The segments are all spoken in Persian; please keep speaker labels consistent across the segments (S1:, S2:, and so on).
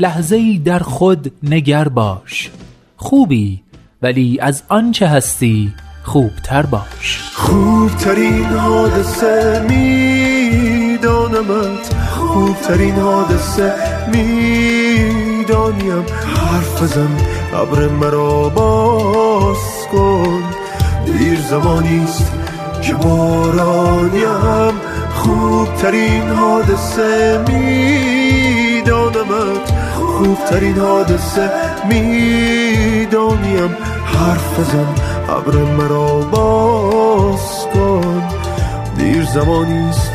S1: لحظه ای در خود نگر باش. خوبی ولی از آنچه هستی خوبتر باش.
S2: خوبترین حادثه میدانمت. خوبترین حادثه می‌دانیم. حرف زن ابر مرا باز کن. دیر زمانیست که بارانیم. خوبترین حادثه میدانمت. خوبترین حادثه می‌دانیم. حرف زن ابر مرا باز کن. دیر زمانیست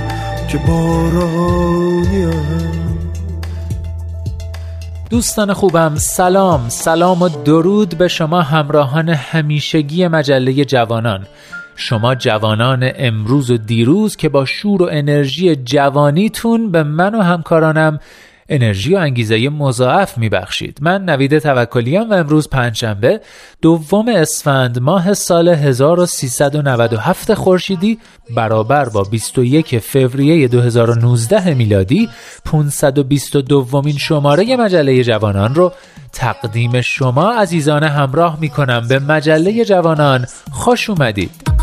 S2: که بارانیم
S1: دوستان خوبم سلام. سلام و درود به شما همراهان همیشگی مجله جوانان. شما جوانان امروز و دیروز که با شور و انرژی جوانیتون به من و همکارانم انرژی و انگیزه مضاعف میبخشید. من نوید توکلیام و امروز پنجشنبه دوم اسفند ماه سال 1397 خورشیدی برابر با 21 فوریه 2019 میلادی 522 دومین شماره مجله جوانان رو تقدیم شما عزیزان همراه می‌کنم. به مجله جوانان خوش اومدید.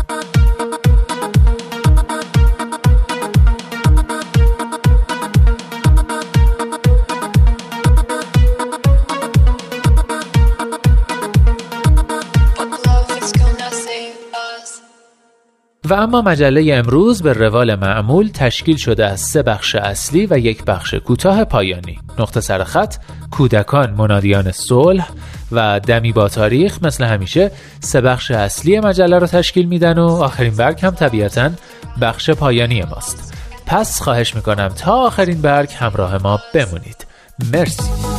S1: اما مجله امروز به روال معمول تشکیل شده از سه بخش اصلی و یک بخش کوتاه پایانی. نقطه سرخط کودکان منادیان صلح و دمی با تاریخ مثل همیشه سه بخش اصلی مجله رو تشکیل میدن و آخرین برگ هم طبیعتا بخش پایانی ماست. پس خواهش می‌کنم تا آخرین برگ همراه ما بمونید. مرسی.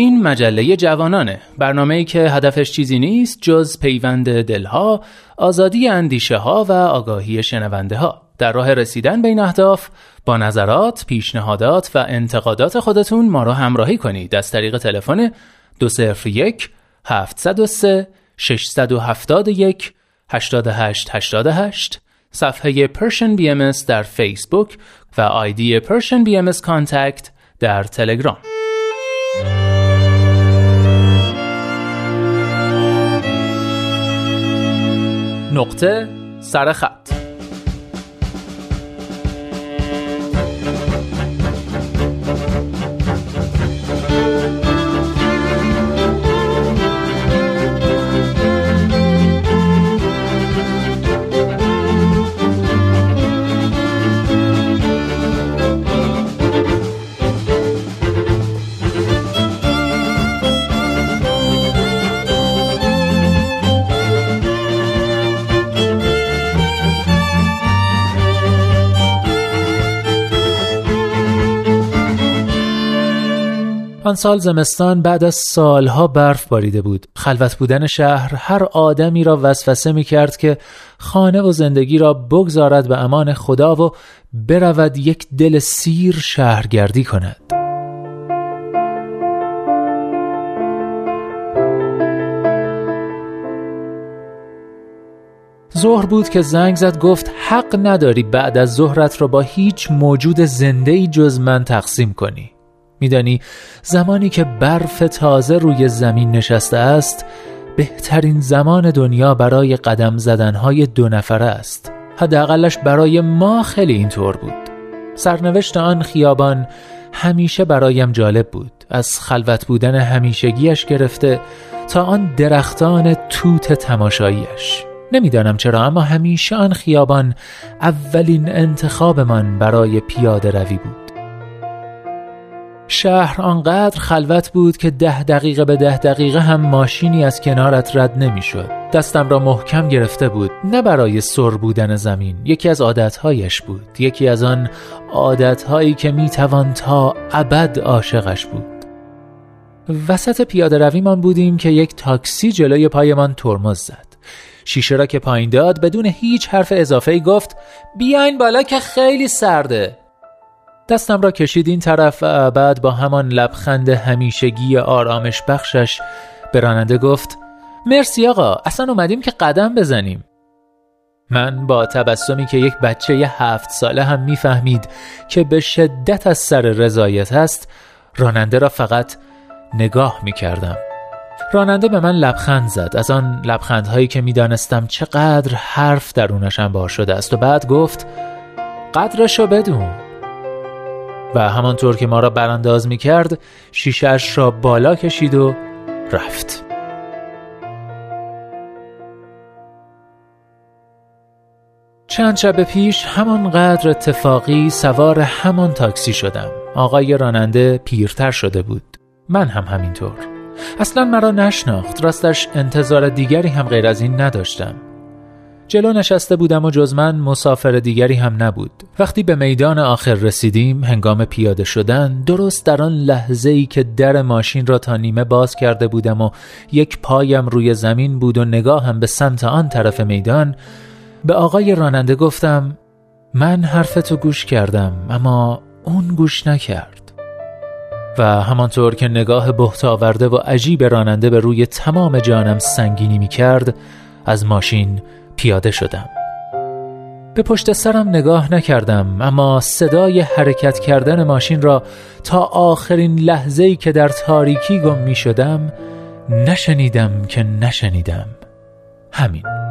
S1: این مجله جوانانه. برنامه ای که هدفش چیزی نیست جز پیوند دلها آزادی اندیشه ها و آگاهی شنونده ها در راه رسیدن به این اهداف با نظرات، پیشنهادات و انتقادات خودتون ما را همراهی کنید. از طریق تلفن 201 703 671 8888 صفحه Persian BMS در فیسبوک و آیدی Persian BMS Contact در تلگرام نقطه سرخط سال زمستان بعد از سالها برف باریده بود. خلوت بودن شهر هر آدمی را وسوسه می کرد که خانه و زندگی را بگذارد به امان خدا و برود یک دل سیر شهرگردی کند. ظهر بود که زنگ زد گفت حق نداری بعد از ظهرت را با هیچ موجود زنده ای جز من تقسیم کنی. میدانی زمانی که برف تازه روی زمین نشسته است بهترین زمان دنیا برای قدم زدنهای دو نفره است. حداقلش برای ما خیلی اینطور بود. سرنوشت آن خیابان همیشه برایم جالب بود. از خلوت بودن همیشگیش گرفته تا آن درختان توت تماشاییش نمی‌دانم چرا اما همیشه آن خیابان اولین انتخابمان برای پیاده روی بود. شهر آنقدر خلوت بود که ده دقیقه به ده دقیقه هم ماشینی از کنارت رد نمی‌شد. دستم را محکم گرفته بود نه برای سر بودن زمین یکی از عادتهایش بود. یکی از آن عادتهایی که می‌توان تا ابد عاشقش بود. وسط پیاده رویمان بودیم که یک تاکسی جلوی پایمان ترمز زد. شیشه را که پایین داد بدون هیچ حرف اضافه گفت بیاین بالا که خیلی سرده. دستم را کشید این طرف و بعد با همان لبخند همیشگی آرامش بخشش به راننده گفت مرسی آقا اصلا اومدیم که قدم بزنیم. من با تبسمی که یک بچه ی هفت ساله هم می‌فهمید که به شدت از سر رضایت است راننده را فقط نگاه می کردم راننده به من لبخند زد. از آن لبخندهایی که می‌دانستم چقدر حرف درونش بار شده است و بعد گفت قدرشو بدون. و همانطور که ما را برانداز می کرد شیشش را بالا کشید و رفت. چند شب پیش همانقدر اتفاقی سوار همان تاکسی شدم. آقای راننده پیرتر شده بود. من هم همینطور. اصلا مرا نشناخت. راستش انتظار دیگری هم غیر از این نداشتم. جلو نشسته بودم و جز من مسافر دیگری هم نبود. وقتی به میدان آخر رسیدیم هنگام پیاده شدن درست در آن لحظه ای که در ماشین را تا نیمه باز کرده بودم و یک پایم روی زمین بود و نگاهم به سمت آن طرف میدان به آقای راننده گفتم من حرفتو گوش کردم اما اون گوش نکرد. و همانطور که نگاه بهت آورده و عجیب راننده به روی تمام جانم سنگینی می کرد از ماشین پیاده شدم. به پشت سرم نگاه نکردم اما صدای حرکت کردن ماشین را تا آخرین لحظه ای که در تاریکی گم می شدم نشنیدم که نشنیدم. همین.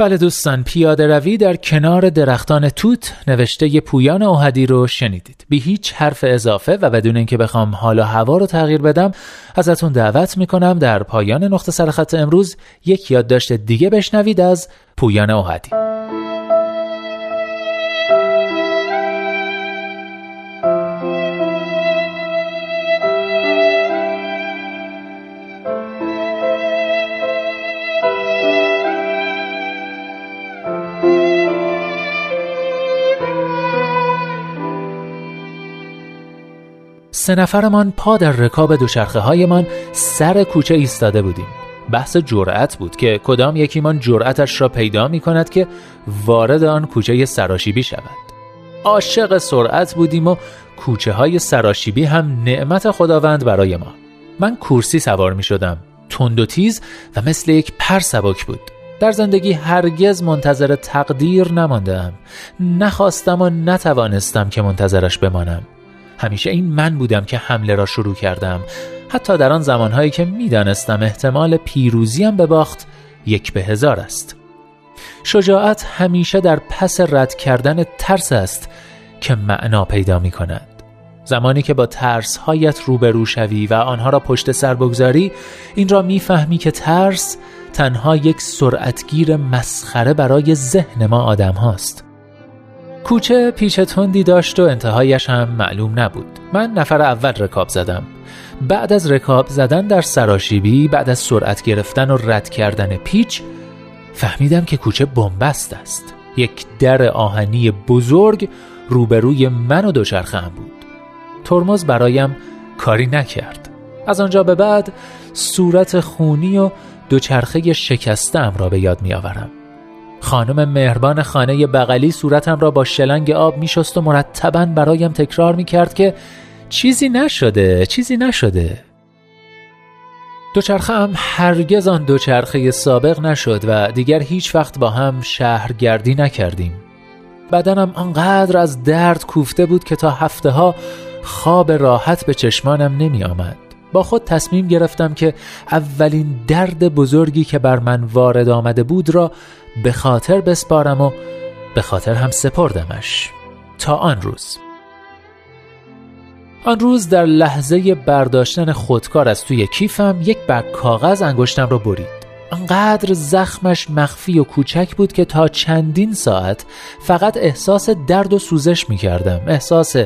S1: بله دوستان پیاده روی در کنار درختان توت نوشته پویان اوهدی رو شنیدید. بی هیچ حرف اضافه و بدون اینکه بخوام حال و هوا رو تغییر بدم ازتون دعوت می‌کنم در پایان نقطه سرخط امروز یک یادداشت دیگه بشنوید از پویان اوهدی. سه نفرمان پا در رکاب دوچرخه هایمان سر کوچه ایستاده بودیم. بحث جرأت بود که کدام یکیمان جرأتش را پیدا می کند که وارد آن کوچه سراشیبی شود. عاشق سرعت بودیم و کوچه های سراشیبی هم نعمت خداوند برای ما. من کورسی سوار می شدم تند و تیز و مثل یک پر سبک بود. در زندگی هرگز منتظر تقدیر نماندم نخواستم و نتوانستم که منتظرش بمانم. همیشه این من بودم که حمله را شروع کردم. حتی در آن زمانهایی که می‌دانستم احتمال پیروزیم به باخت یک به هزار است. شجاعت همیشه در پس رد کردن ترس است که معنا پیدا می کند زمانی که با ترس هایت روبرو شوی و آنها را پشت سر بگذاری این را می‌فهمی که ترس تنها یک سرعتگیر مسخره برای ذهن ما آدم هاست کوچه پیچ تندی داشت و انتهایش هم معلوم نبود. من نفر اول رکاب زدم. بعد از رکاب زدن در سراشیبی بعد از سرعت گرفتن و رد کردن پیچ فهمیدم که کوچه بنبست است. یک در آهنی بزرگ روبروی من و دوچرخه بود. ترمز برایم کاری نکرد. از آنجا به بعد صورت خونی و دوچرخه شکستم را به یاد می آورم خانم مهربان خانه بغلی صورتم را با شلنگ آب می شست و مرتبا برایم تکرار می کرد که چیزی نشده چیزی نشده. دوچرخه هم هرگز آن دوچرخه سابق نشد و دیگر هیچ وقت با هم شهرگردی نکردیم. بدنم آنقدر از درد کوفته بود که تا هفته ها خواب راحت به چشمانم نمی آمد با خود تصمیم گرفتم که اولین درد بزرگی که بر من وارد آمده بود را به خاطر بسپارم و به خاطر هم سپردمش. تا آن روز. آن روز در لحظه برداشتن خودکار از توی کیفم یک برگ کاغذ انگشتم را برید. انقدر زخمش مخفی و کوچک بود که تا چندین ساعت فقط احساس درد و سوزش می کردم احساس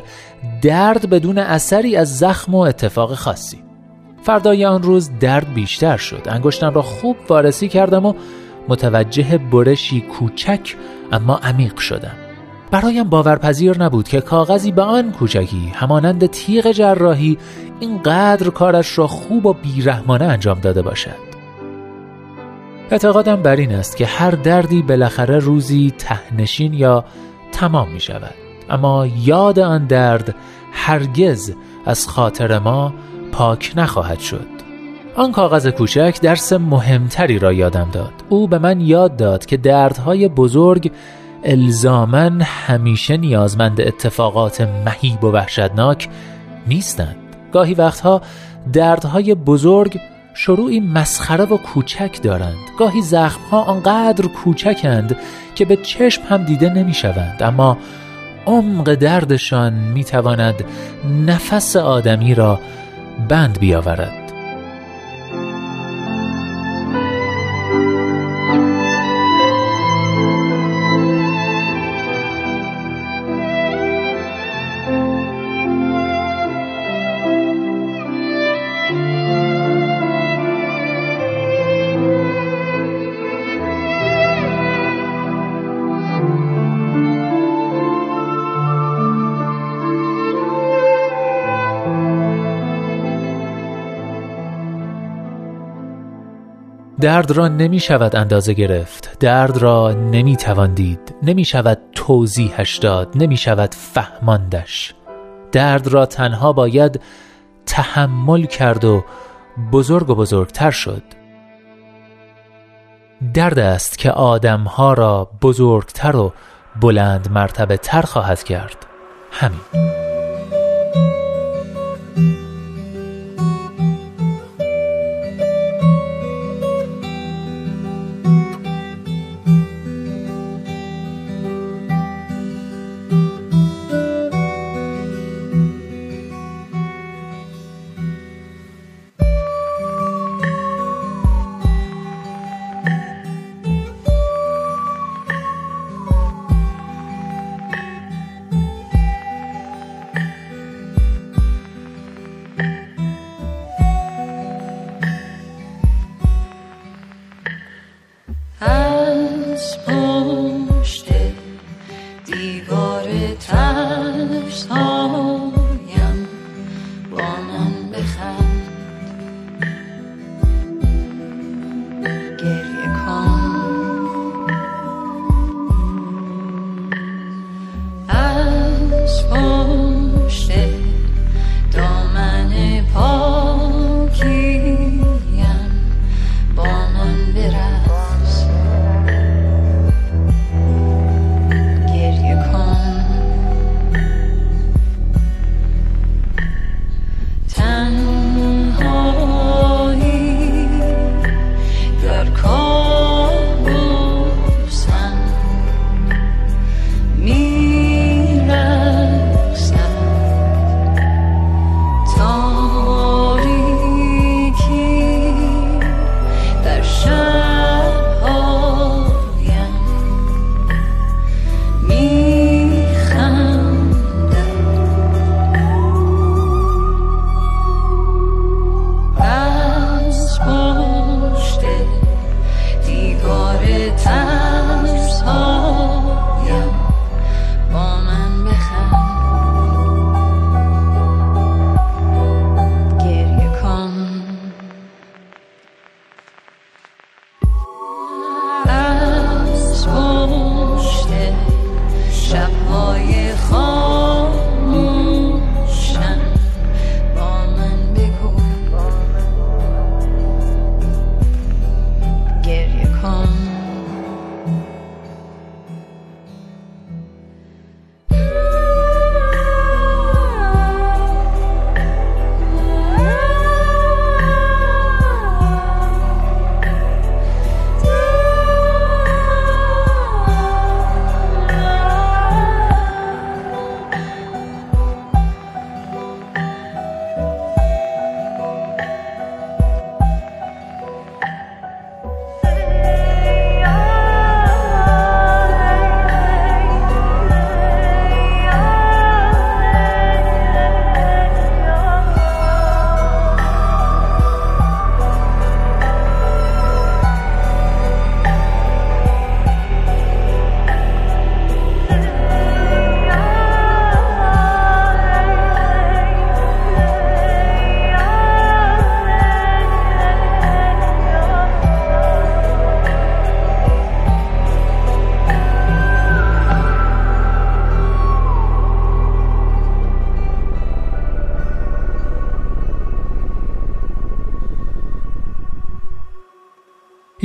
S1: درد بدون اثری از زخم و اتفاق خاصی. فردای آن روز درد بیشتر شد. انگشتم را خوب وارسی کردم و متوجه برشی کوچک اما عمیق شدم. برایم باورپذیر نبود که کاغذی به آن کوچکی همانند تیغ جراحی اینقدر کارش را خوب و بیرحمانه انجام داده باشد. اعتقادم بر این است که هر دردی بالاخره روزی تهنشین یا تمام می شود اما یاد آن درد هرگز از خاطر ما پاک نخواهد شد. آن کاغذ کوچک درس مهمتری را یادم داد. او به من یاد داد که دردهای بزرگ الزامن همیشه نیازمند اتفاقات مهیب و وحشتناک نیستند. گاهی وقتها دردهای بزرگ شروعی مسخره و کوچک دارند. گاهی زخمها آنقدر کوچکند که به چشم هم دیده نمی شوند اما عمق دردشان می تواند نفس آدمی را بند بیاورد. درد را نمی شود اندازه گرفت. درد را نمی توان دید. نمی شود توضیحش داد. نمی شود فهماندش. درد را تنها باید تحمل کرد و بزرگ و بزرگتر شد. درد است که آدمها را بزرگتر و بلند مرتبه تر خواهد کرد. همین.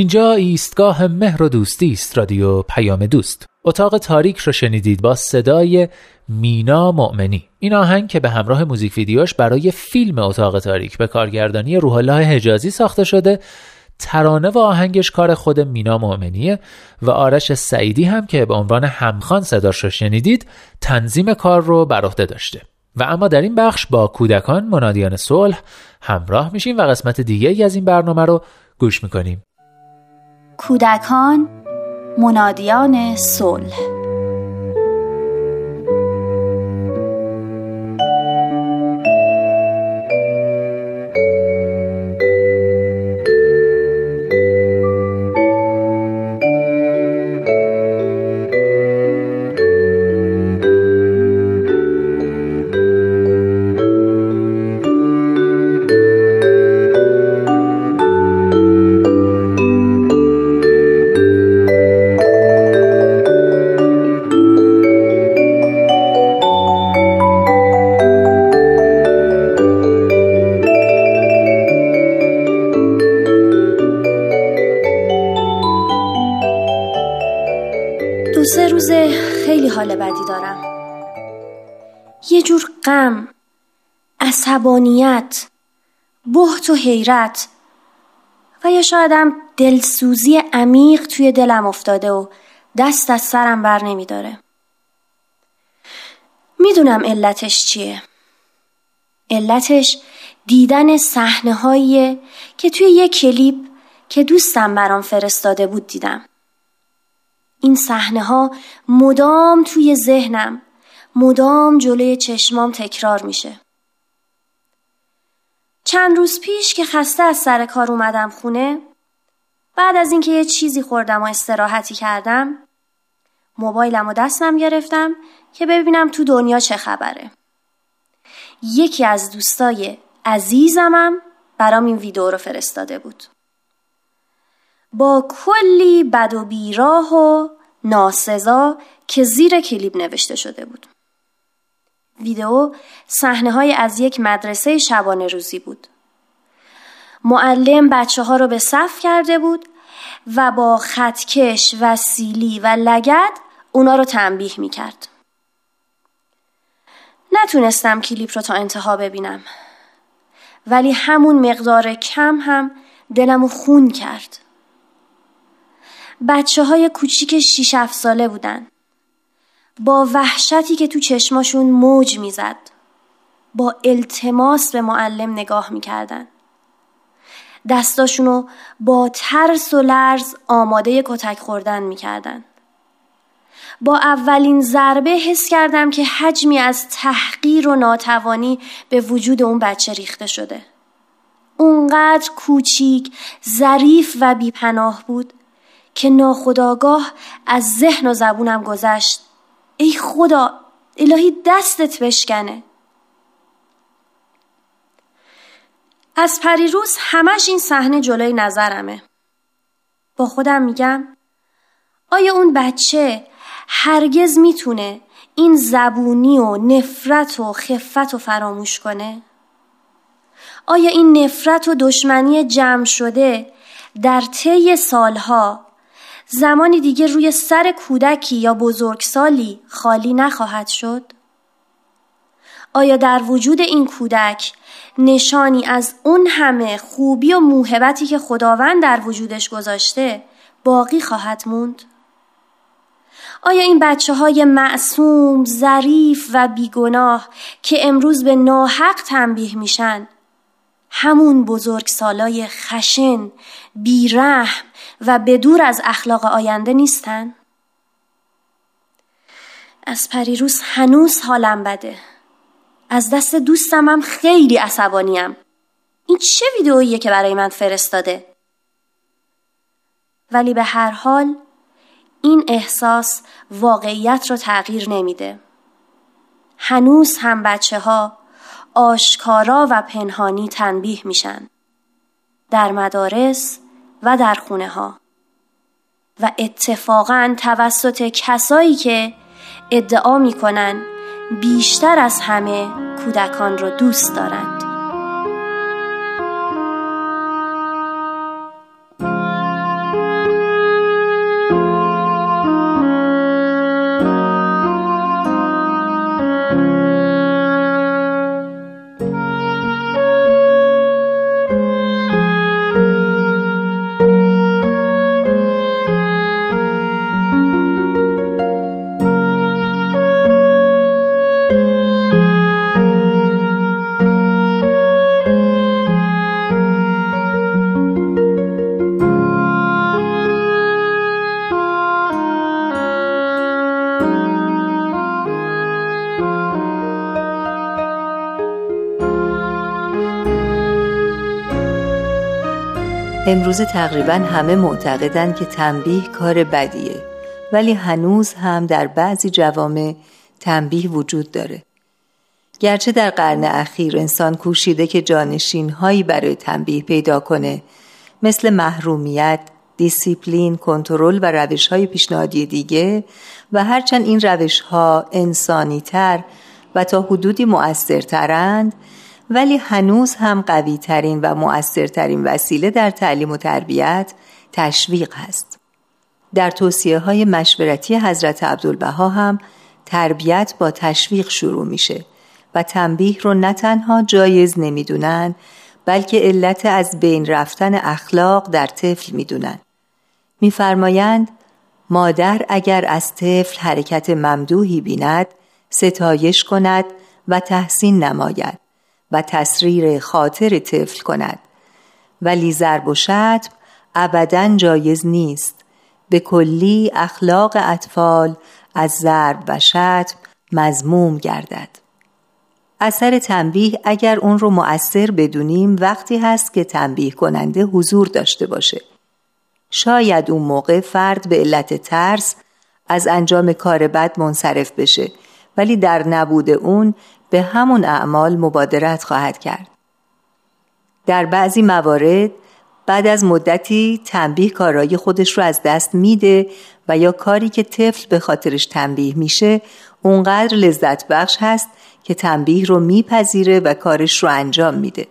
S1: اینجا ایستگاه مهر و دوستی است رادیو پیام دوست. اتاق تاریک رو شنیدید با صدای مینا مؤمنی. این آهنگ که به همراه موزیک ویدیوش برای فیلم اتاق تاریک به کارگردانی روح الله حجازی ساخته شده ترانه و آهنگش کار خود مینا مؤمنیه و آرش سعیدی هم که به عنوان همخان صداش رو شنیدید تنظیم کار رو بر عهده داشته. و اما در این بخش با کودکان منادیان صلح همراه میشیم و قسمت دیگه ای از این برنامه رو گوش می‌کنیم.
S3: کودکان منادیان صلح. عصبانیت بحت و حیرت. و یا شایدم دلسوزی عمیق توی دلم افتاده و دست از سرم بر نمی داره. می‌دونم علتش چیه. علتش دیدن صحنه که توی یه کلیپ که دوستم برام فرستاده بود دیدم. این صحنه ها مدام توی ذهنم مدام جلوی چشمام تکرار میشه. چند روز پیش که خسته از سر کار اومدم خونه بعد از اینکه یه چیزی خوردم و استراحتی کردم موبایلم و دستم گرفتم که ببینم تو دنیا چه خبره یکی از دوستای عزیزمم برام این ویدیو رو فرستاده بود با کلی بد و بیراه و ناسزا که زیر کلیپ نوشته شده بود. ویدئو صحنه های از یک مدرسه شبانه روزی بود. معلم بچه ها رو به صف کرده بود و با خطکش و سیلی و لگد اونا رو تنبیه می کرد. نتونستم کلیپ رو تا انتها ببینم ولی همون مقدار کم هم دلمو خون کرد. بچه های کوچیک 6 7 ساله بودن. با وحشتی که تو چشماشون موج می‌زد. با التماس به معلم نگاه می‌کردن. دستاشونو با ترس و لرز آماده کتک خوردن می‌کردن. با اولین ضربه حس کردم که حجمی از تحقیر و ناتوانی به وجود اون بچه ریخته شده. اونقدر کوچیک، ظریف و بیپناه بود که ناخداگاه از ذهن و زبونم گذشت ای خدا الهی دستت بشکنه از پریروز همش این صحنه جلوی نظرمه با خودم میگم آیا اون بچه هرگز می‌تونه این زبونی و نفرت و خفت و فراموش کنه؟ آیا این نفرت و دشمنی جمع شده در طی سالها زمانی دیگه روی سر کودکی یا بزرگسالی خالی نخواهد شد؟ آیا در وجود این کودک نشانی از اون همه خوبی و موهبتی که خداوند در وجودش گذاشته باقی خواهد موند؟ آیا این بچه های معصوم، ظریف و بیگناه که امروز به ناحق تنبیه میشن همون بزرگ سالای خشن، بیرحم و بدور از اخلاق آینده نیستن؟ از پریروز هنوز حالم بده. از دست دوستم هم خیلی عصبانیم. این چه ویدئوییه که برای من فرستاده؟ ولی به هر حال این احساس واقعیت رو تغییر نمیده. هنوز هم بچه ها آشکارا و پنهانی تنبیه میشن. در مدارس و در خونه ها و اتفاقا توسط کسایی که ادعا می‌کنن بیشتر از همه کودکان رو دوست دارند.
S4: امروز تقریبا همه معتقدند که تنبیه کار بدیه ولی هنوز هم در بعضی جوامع تنبیه وجود داره. گرچه در قرن اخیر انسان کوشیده که جانشین هایی برای تنبیه پیدا کنه مثل محرومیت، دیسیپلین، کنترل و روش های پیشنهادی دیگه و هرچند این روش ها انسانی تر و تا حدودی مؤثرترند ولی هنوز هم قوی ترین و مؤثرترین وسیله در تعلیم و تربیت تشویق هست. در توصیه های مشورتی حضرت عبدالبها هم تربیت با تشویق شروع میشه و تنبیه رو نه تنها جایز نمی‌دونن بلکه علت از بین رفتن اخلاق در طفل می‌دونن. میفرمایند مادر اگر از طفل حرکت ممدوحی بیند ستایش کند و تحسین نماید و تسریر خاطر طفل کند. ولی ضرب و شتم ابدا جایز نیست. به کلی اخلاق اطفال از ضرب و شتم مزموم گردد. اثر تنبیه اگر اون رو مؤثر بدونیم وقتی هست که تنبیه کننده حضور داشته باشه. شاید اون موقع فرد به علت ترس از انجام کار بد منصرف بشه. ولی در نبود اون به همون اعمال مبادرت خواهد کرد. در بعضی موارد بعد از مدتی تنبیه کارایی خودش رو از دست میده و یا کاری که طفل به خاطرش تنبیه میشه اونقدر لذت بخش هست که تنبیه رو میپذیره و کارش رو انجام میده.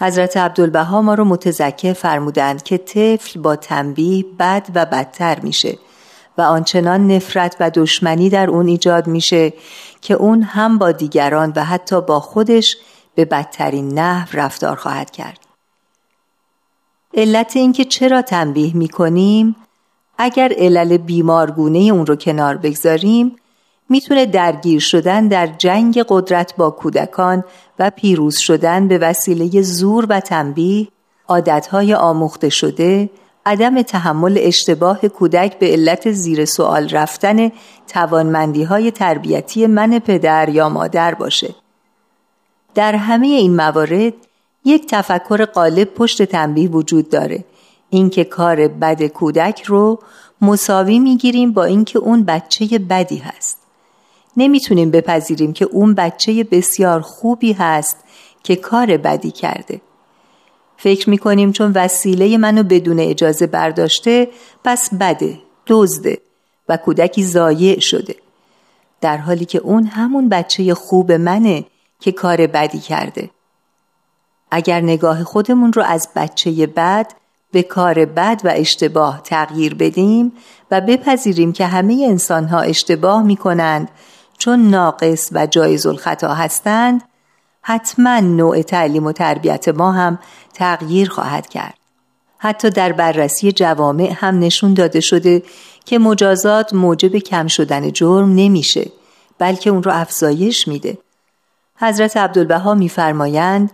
S4: حضرت عبدالبها ما رو متذکر فرمودند که طفل با تنبیه بد و بدتر میشه و آنچنان نفرت و دشمنی در اون ایجاد میشه که اون هم با دیگران و حتی با خودش به بدترین نحو رفتار خواهد کرد. علت اینکه چرا تنبیه می‌کنیم اگر علل بیمارگونه اون رو کنار بگذاریم می‌تونه درگیر شدن در جنگ قدرت با کودکان و پیروز شدن به وسیله زور و تنبیه عادتهای آموخته شده عدم تحمل اشتباه کودک به علت زیر سوال رفتن توانمندی های تربیتی من پدر یا مادر باشه. در همه این موارد یک تفکر غالب پشت تنبیه وجود داره. اینکه کار بد کودک رو مساوی می‌گیریم با اینکه اون بچه بدی هست. نمی‌تونیم بپذیریم که اون بچه بسیار خوبی هست که کار بدی کرده. فکر می‌کنیم چون وسیله منو بدون اجازه برداشته پس بده دزده و کودکی زایع شده. در حالی که اون همون بچه خوب منه که کار بدی کرده. اگر نگاه خودمون رو از بچه بد به کار بد و اشتباه تغییر بدیم و بپذیریم که همه انسان ها اشتباه می کنند چون ناقص و جایز الخطا هستند حتما نوع تعلیم و تربیت ما هم تغییر خواهد کرد. حتی در بررسی جوامع هم نشون داده شده که مجازات موجب کم شدن جرم نمیشه بلکه اون رو افزایش میده. حضرت عبدالبها میفرمایند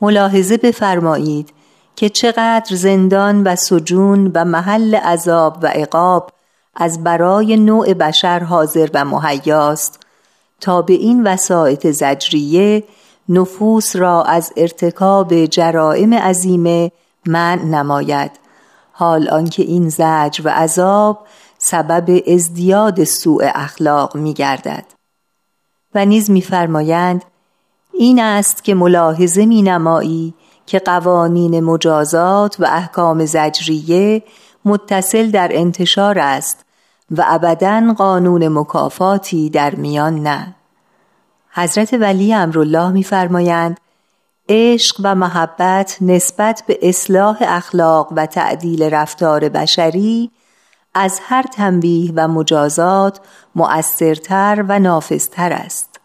S4: ملاحظه بفرمایید که چقدر زندان و سجون و محل عذاب و عقاب از برای نوع بشر حاضر و مهیاست تا به این وسایط زجریه نفوس را از ارتکاب جرائم عظیمه من نماید. حال آنکه این زجر و عذاب سبب ازدیاد سوء اخلاق می گردد و نیز میفرمایند این است که ملاحظه می نمایی که قوانین مجازات و احکام زجریه متصل در انتشار است و ابدا قانون مکافاتی در میان نه. حضرت ولی امرالله میفرمایند عشق و محبت نسبت به اصلاح اخلاق و تعدیل رفتار بشری از هر تنبیه و مجازات مؤثرتر و نافذتر است.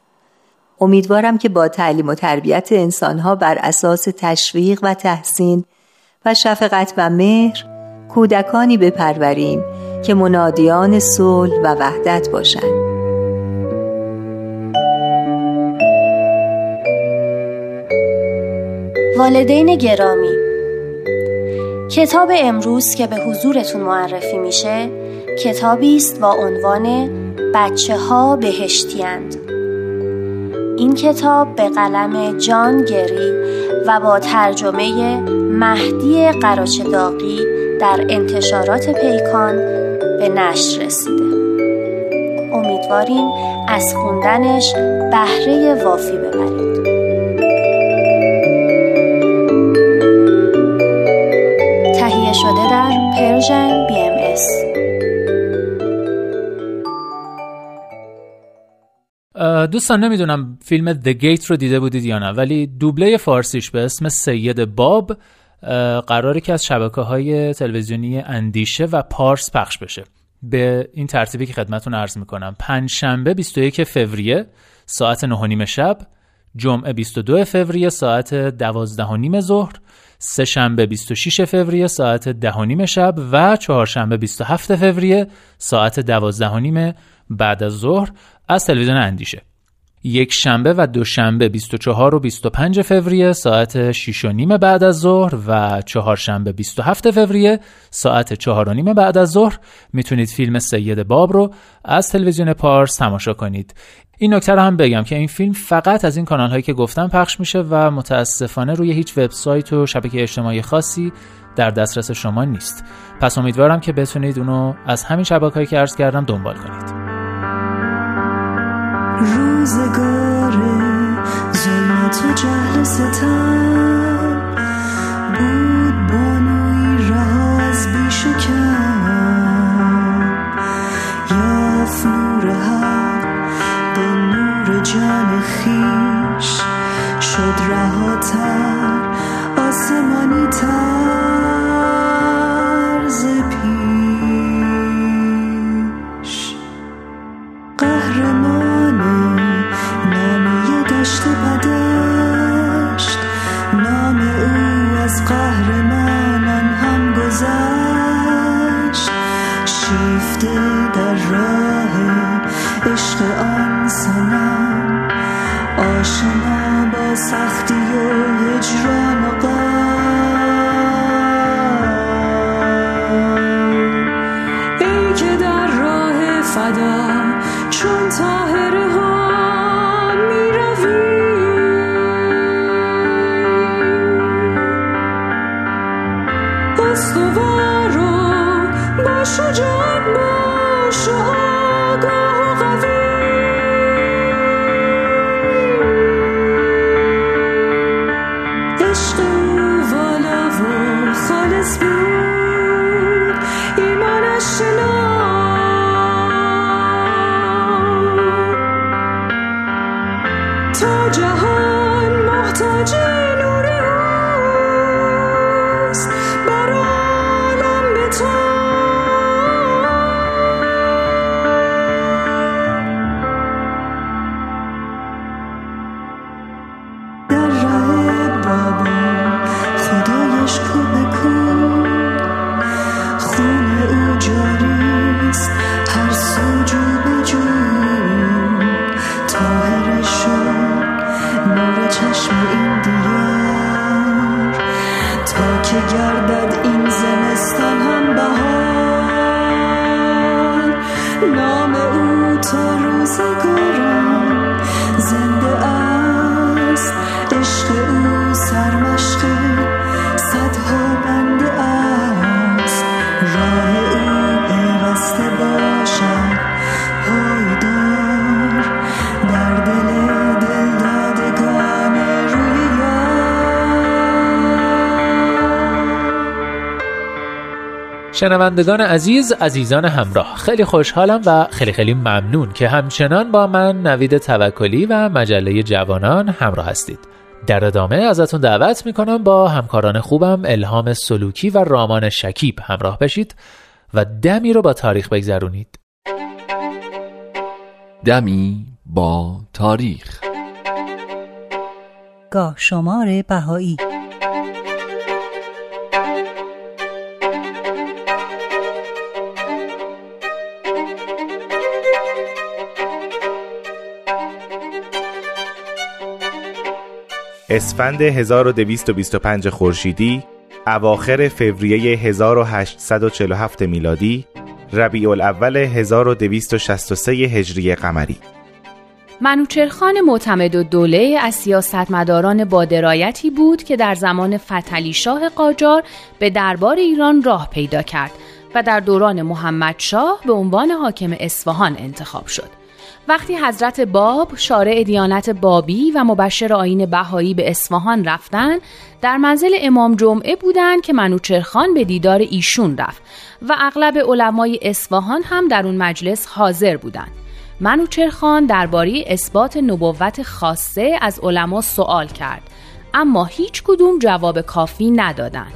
S4: امیدوارم که با تعلیم و تربیت انسانها بر اساس تشویق و تحسین و شفقت و مهر کودکانی بپروریم که منادیان صلح و وحدت باشند.
S3: والدین گرامی کتاب امروز که به حضورتون معرفی میشه کتابی است با عنوان بچه ها بهشتیند این کتاب به قلم جان گری و با ترجمه مهدی قراچداقی در انتشارات پیکان به نشر رسیده. امیدواریم از خوندنش بهره وافی ببرید. تهیه شده در پرژن بی
S1: دوستان نمی‌دونم فیلم The Gate رو دیده بودید یا نه ولی دوبله فارسیش به اسم سید باب قراره که از شبکه های تلویزیونی اندیشه و پارس پخش بشه. به این ترتیبی که خدمتون عرض می‌کنم. پنج شنبه 21 فوریه ساعت 9 شب جمعه 22 فوریه ساعت 12 نیم ظهر سه شنبه 26 فوریه ساعت 10 نیم شب و چهارشنبه 27 فوریه ساعت 12 نیم بعد از ظهر از تلویزیون اندیشه. یک شنبه و دوشنبه 24 و 25 فوریه ساعت 6 و نیم بعد از ظهر و چهارشنبه 27 فوریه ساعت 4 و نیم بعد از ظهر. می‌تونید فیلم سید باب رو از تلویزیون پارس تماشا کنید. این نکته رو هم بگم که این فیلم فقط از این کانال هایی که گفتم پخش میشه و متاسفانه روی هیچ وبسایت و شبکه اجتماعی خاصی در دسترس شما نیست. پس امیدوارم که بتونید اونو از همین شبکه هایی که عرض کردم دنبال کنید.
S5: روزگار ظلمت و جهل ستم. told you.
S1: شنوندگان عزیز عزیزان همراه. خیلی خوشحالم و خیلی خیلی ممنون که همچنان با من نوید توکلی و مجله جوانان همراه هستید. در ادامه ازتون دعوت می‌کنم با همکاران خوبم الهام سلوکی و رامان شکیب همراه بشید و دمی رو با تاریخ بگذرونید.
S6: دمی با تاریخ.
S7: گاه شمار بهایی.
S8: اسفند 1225 خورشیدی اواخر فوریه 1847 میلادی ربیع الاول 1263 هجری قمری
S9: منوچرخان معتمد و دوله از سیاستمداران با درایتی بود که در زمان فتلی شاه قاجار به دربار ایران راه پیدا کرد و در دوران محمد شاه به عنوان حاکم اصفهان انتخاب شد. وقتی حضرت باب شارع دیانت بابی و مبشر آین بهایی به اصفهان رفتن در منزل امام جمعه بودند که منوچرخان به دیدار ایشون رفت و اغلب علمای اصفهان هم در اون مجلس حاضر بودند. منوچرخان درباره اثبات نبوت خاصه از علما سوال کرد اما هیچ کدوم جواب کافی ندادند.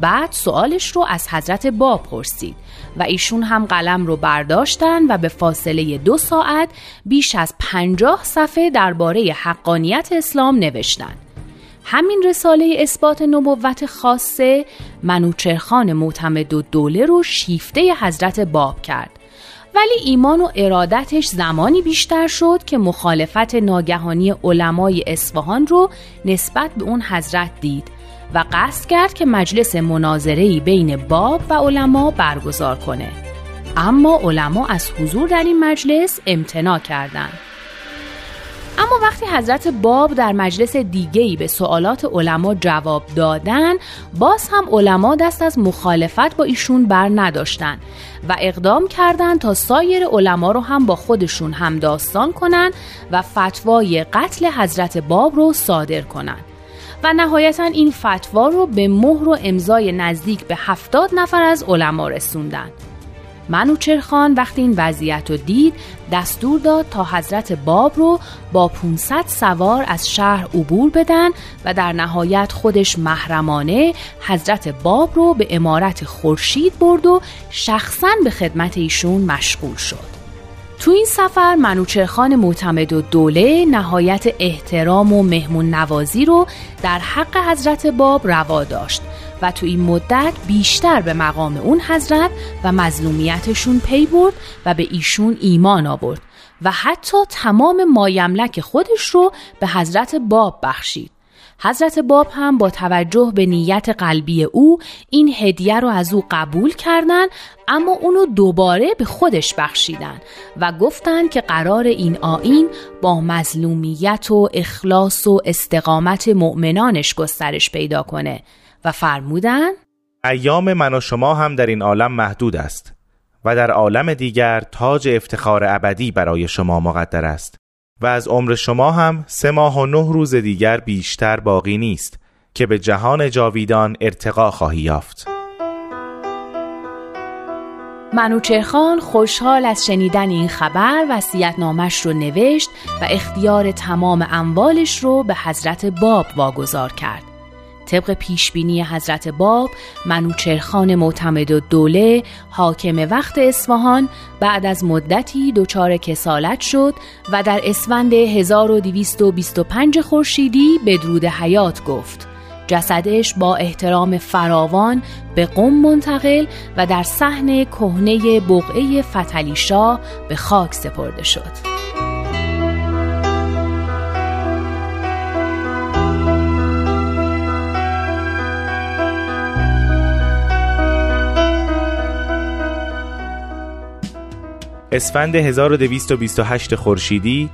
S9: بعد سوالش رو از حضرت باب پرسید و ایشون هم قلم رو برداشتن و به فاصله دو ساعت بیش از پنجاه صفحه درباره حقانیت اسلام نوشتند. همین رساله اثبات نبوت خاصه منوچرخان معتمد و دوله رو شیفته حضرت باب کرد ولی ایمان و ارادتش زمانی بیشتر شد که مخالفت ناگهانی علمای اصفهان رو نسبت به اون حضرت دید و قصد کرد که مجلس مناظره‌ای بین باب و علما برگزار کنه. اما علما از حضور در این مجلس امتناع کردند. اما وقتی حضرت باب در مجلس دیگهی به سوالات علما جواب دادن باز هم علما دست از مخالفت با ایشون بر نداشتن و اقدام کردند تا سایر علما رو هم با خودشون هم داستان کنند و فتوای قتل حضرت باب رو صادر کنند. و نهایتا این فتوا رو به مهر و امضای نزدیک به هفتاد نفر از علما رسوندن. منوچرخان وقتی این وضعیت رو دید دستور داد تا حضرت باب رو با 500 سوار از شهر عبور بدن و در نهایت خودش محرمانه حضرت باب رو به امارت خورشید برد و شخصا به خدمت ایشون مشغول شد. تو این سفر منوچرخان معتمد و دوله نهایت احترام و مهمون نوازی رو در حق حضرت باب روا داشت و تو این مدت بیشتر به مقام اون حضرت و مظلومیتشون پی برد و به ایشون ایمان آورد و حتی تمام مایملک خودش رو به حضرت باب بخشید. حضرت باب هم با توجه به نیت قلبی او این هدیه رو از او قبول کردند اما اونو دوباره به خودش بخشیدن و گفتند که قرار این آین با مظلومیت و اخلاص و استقامت مؤمنانش گسترش پیدا کنه و فرمودن
S8: ایام من و شما هم در این عالم محدود است و در عالم دیگر تاج افتخار ابدی برای شما مقدر است. و از عمر شما هم سه ماه و نه روز دیگر بیشتر باقی نیست که به جهان جاویدان ارتقا خواهی یافت.
S9: منوچرخان خوشحال از شنیدن این خبر وسیعت نامش رو نوشت و اختیار تمام اموالش رو به حضرت باب واگذار کرد. طبق پیشبینی حضرت باب منوچرخان معتمد و دوله حاکم وقت اصفهان بعد از مدتی دچار کسالت شد و در اسفند 1225 خورشیدی بدرود حیات گفت جسدش با احترام فراوان به قم منتقل و در صحن کهنه بقعه فتلی شاه به خاک سپرده شد.
S8: اسفند 1228 خورشیدی،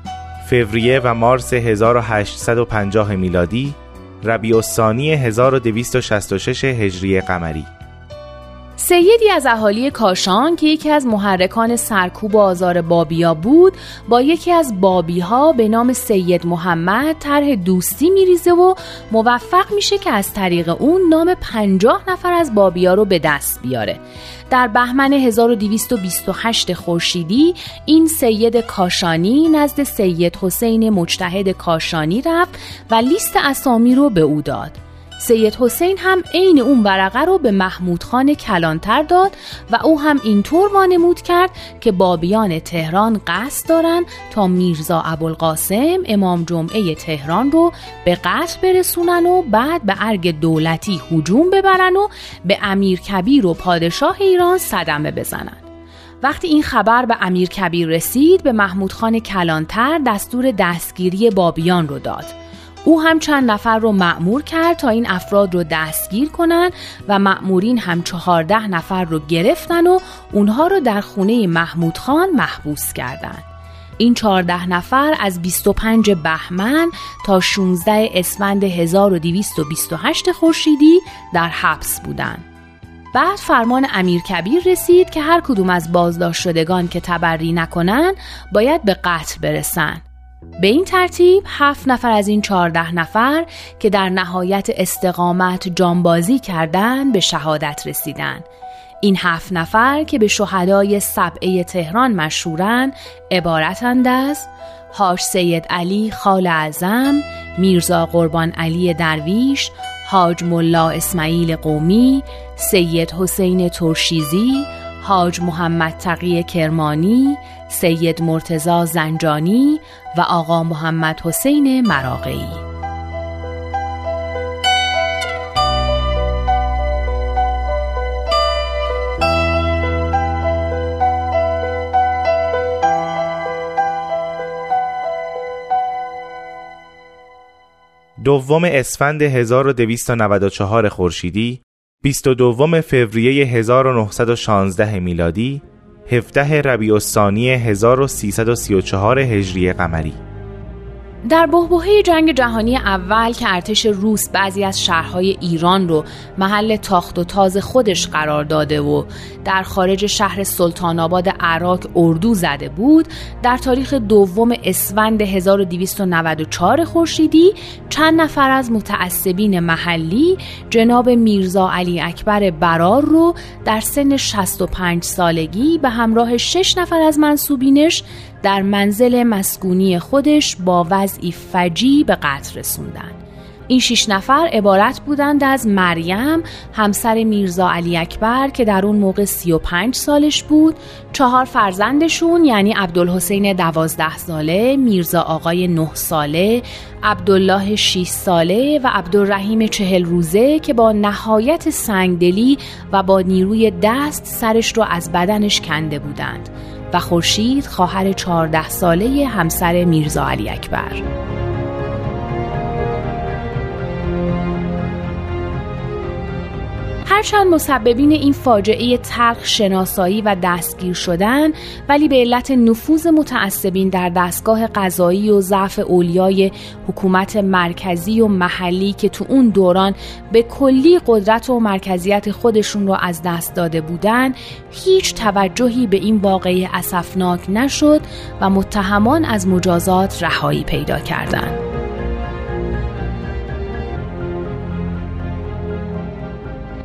S8: فوریه و مارس 1850 میلادی، ربیع الثانی 1266 هجری قمری.
S9: سیدی از اهالی کاشان که یکی از محرکان سرکوب آزار بابیا بود با یکی از بابی ها به نام سید محمد طرح دوستی میریزه و موفق میشه که از طریق اون نام پنجاه نفر از بابیا رو به دست بیاره. در بهمن 1228 خورشیدی این سید کاشانی نزد سید حسین مجتهد کاشانی رفت و لیست اسامی رو به او داد. سید حسین هم عین اون ورقه رو به محمود خان کلانتر داد و او هم اینطور وانمود کرد که بابیان تهران قصد دارن تا میرزا ابوالقاسم امام جمعه تهران رو به قتل برسونن و بعد به ارگ دولتی هجوم ببرن و به امیر کبیر و پادشاه ایران صدمه بزنن. وقتی این خبر به امیر کبیر رسید به محمود خان کلانتر دستور دستگیری بابیان رو داد. او هم چند نفر رو معمور کرد تا این افراد رو دستگیر کنن و معمورین هم چهارده نفر رو گرفتن و اونها رو در خونه محمود خان محبوس کردند. این 14 نفر از 25 بهمن تا 16 اسفند 1228 خورشیدی در حبس بودند. بعد فرمان امیر کبیر رسید که هر کدوم از بازداشت شدگان که تبری نکنن باید به قتل برسن. به این ترتیب هفت نفر از این چهارده نفر که در نهایت استقامت جانبازی کردند به شهادت رسیدند. این هفت نفر که به شهدای سبعه تهران مشهورن عبارتند از هاش سید علی خال اعظم میرزا قربان علی درویش حاج ملا اسماعیل قومی سید حسین ترشیزی حاج محمد تقی کرمانی سید مرتزا زنجانی و آقا محمد حسین مراقعی.
S8: دوم اسفند 1294 خورشیدی 22 فوریه 1916 میلادی 17 ربیع الثانی 1334 هجری قمری.
S9: در بحبوحه جنگ جهانی اول که ارتش روس بعضی از شهرهای ایران رو محل تاخت و تاز خودش قرار داده و در خارج شهر سلطان آباد عراق اردو زده بود در تاریخ دوم اسفند 1294 خورشیدی چند نفر از متعصبین محلی جناب میرزا علی اکبر برار رو در سن 65 سالگی به همراه 6 نفر از منصوبینش در منزل مسکونی خودش با وضعی فجی به قتل رسوندن. این شش نفر عبارت بودند از مریم همسر میرزا علی اکبر که در اون موقع 35 سالش بود چهار فرزندشون یعنی عبدالحسین دوازده ساله میرزا آقای 9 ساله عبدالله 6 ساله و عبدالرحیم چهل روزه که با نهایت سنگدلی و با نیروی دست سرش رو از بدنش کنده بودند. و خورشید خواهر چهارده ساله همسر میرزا علی اکبر. هرچند مسببین این فاجعه تلخ شناسایی و دستگیر شدن ولی به علت نفوذ متعصبین در دستگاه قضایی و ضعف اولیای حکومت مرکزی و محلی که تو اون دوران به کلی قدرت و مرکزیت خودشون رو از دست داده بودن هیچ توجهی به این واقعه اسفناک نشد و متهمان از مجازات رهایی پیدا کردند.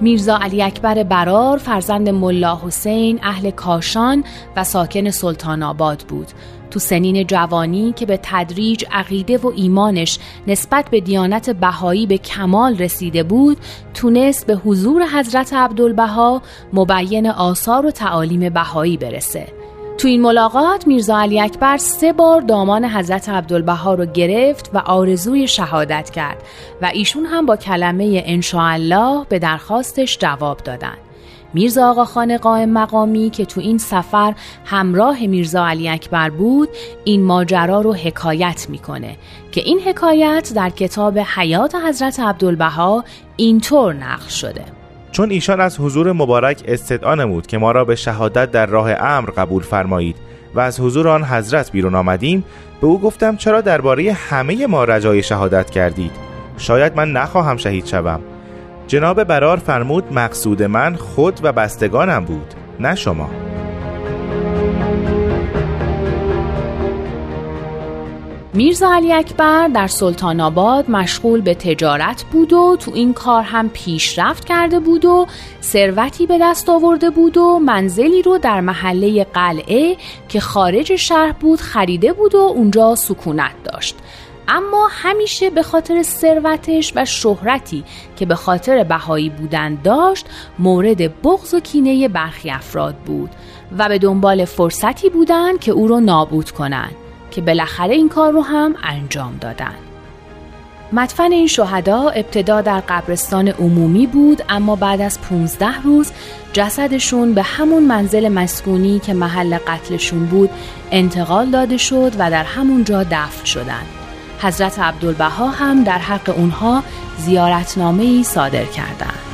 S9: میرزا علی اکبر برار فرزند ملا حسین اهل کاشان و ساکن سلطان آباد بود. تو سنین جوانی که به تدریج عقیده و ایمانش نسبت به دیانت بهایی به کمال رسیده بود تونست به حضور حضرت عبدالبها مبین آثار و تعالیم بهایی برسه. تو این ملاقات میرزا علی اکبر سه بار دامان حضرت عبدالبها رو گرفت و آرزوی شهادت کرد و ایشون هم با کلمه انشاءالله به درخواستش جواب دادن. میرزا آقا خان قائم مقامی که تو این سفر همراه میرزا علی اکبر بود این ماجرا رو حکایت می‌کنه که این حکایت در کتاب حیات حضرت عبدالبها اینطور نقل شده.
S8: چون ایشان از حضور مبارک استدعا نمود که ما را به شهادت در راه امر قبول فرمایید و از حضور آن حضرت بیرون آمدیم به او گفتم چرا درباره همه ما رجای شهادت کردید؟ شاید من نخواهم شهید شوم. جناب برار فرمود مقصود من خود و بستگانم بود نه شما.
S9: میرزا علی اکبر در سلطان آباد مشغول به تجارت بود و تو این کار هم پیشرفت کرده بود و ثروتی به دست آورده بود و منزلی رو در محله قلعه که خارج شهر بود خریده بود و اونجا سکونت داشت. اما همیشه به خاطر ثروتش و شهرتی که به خاطر بهایی بودن داشت مورد بغض و کینه برخی افراد بود و به دنبال فرصتی بودن که او رو نابود کنند. که بالاخره این کار رو هم انجام دادن مدفن این شهدا ابتدا در قبرستان عمومی بود اما بعد از 15 روز جسدشون به همون منزل مسکونی که محل قتلشون بود انتقال داده شد و در همون جا دفن شدند. حضرت عبدالبها هم در حق اونها زیارتنامه ای صادر کردند.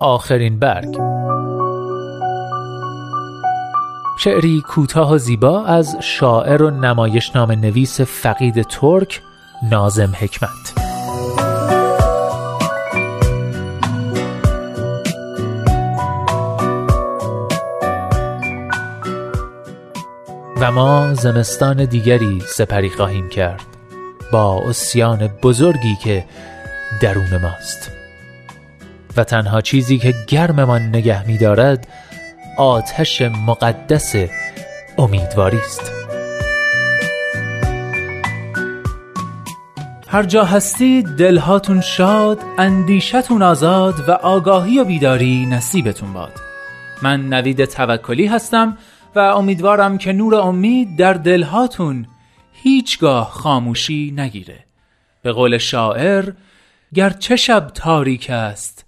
S1: آخرین برگ. شعری کوتاه و زیبا از شاعر و نمایشنامه نویس فقید ترک نازم حکمت. و ما زمستان دیگری سپری خواهیم کرد با اسیان بزرگی که درون ماست. و تنها چیزی که گرممان نگه می دارد آتش مقدس امیدواری است. هر جا هستید دلهاتون شاد اندیشتون آزاد و آگاهی و بیداری نصیبتون باد. من نوید توکلی هستم و امیدوارم که نور امید در دلهاتون هیچگاه خاموشی نگیره. به قول شاعر گرچه شب تاریک است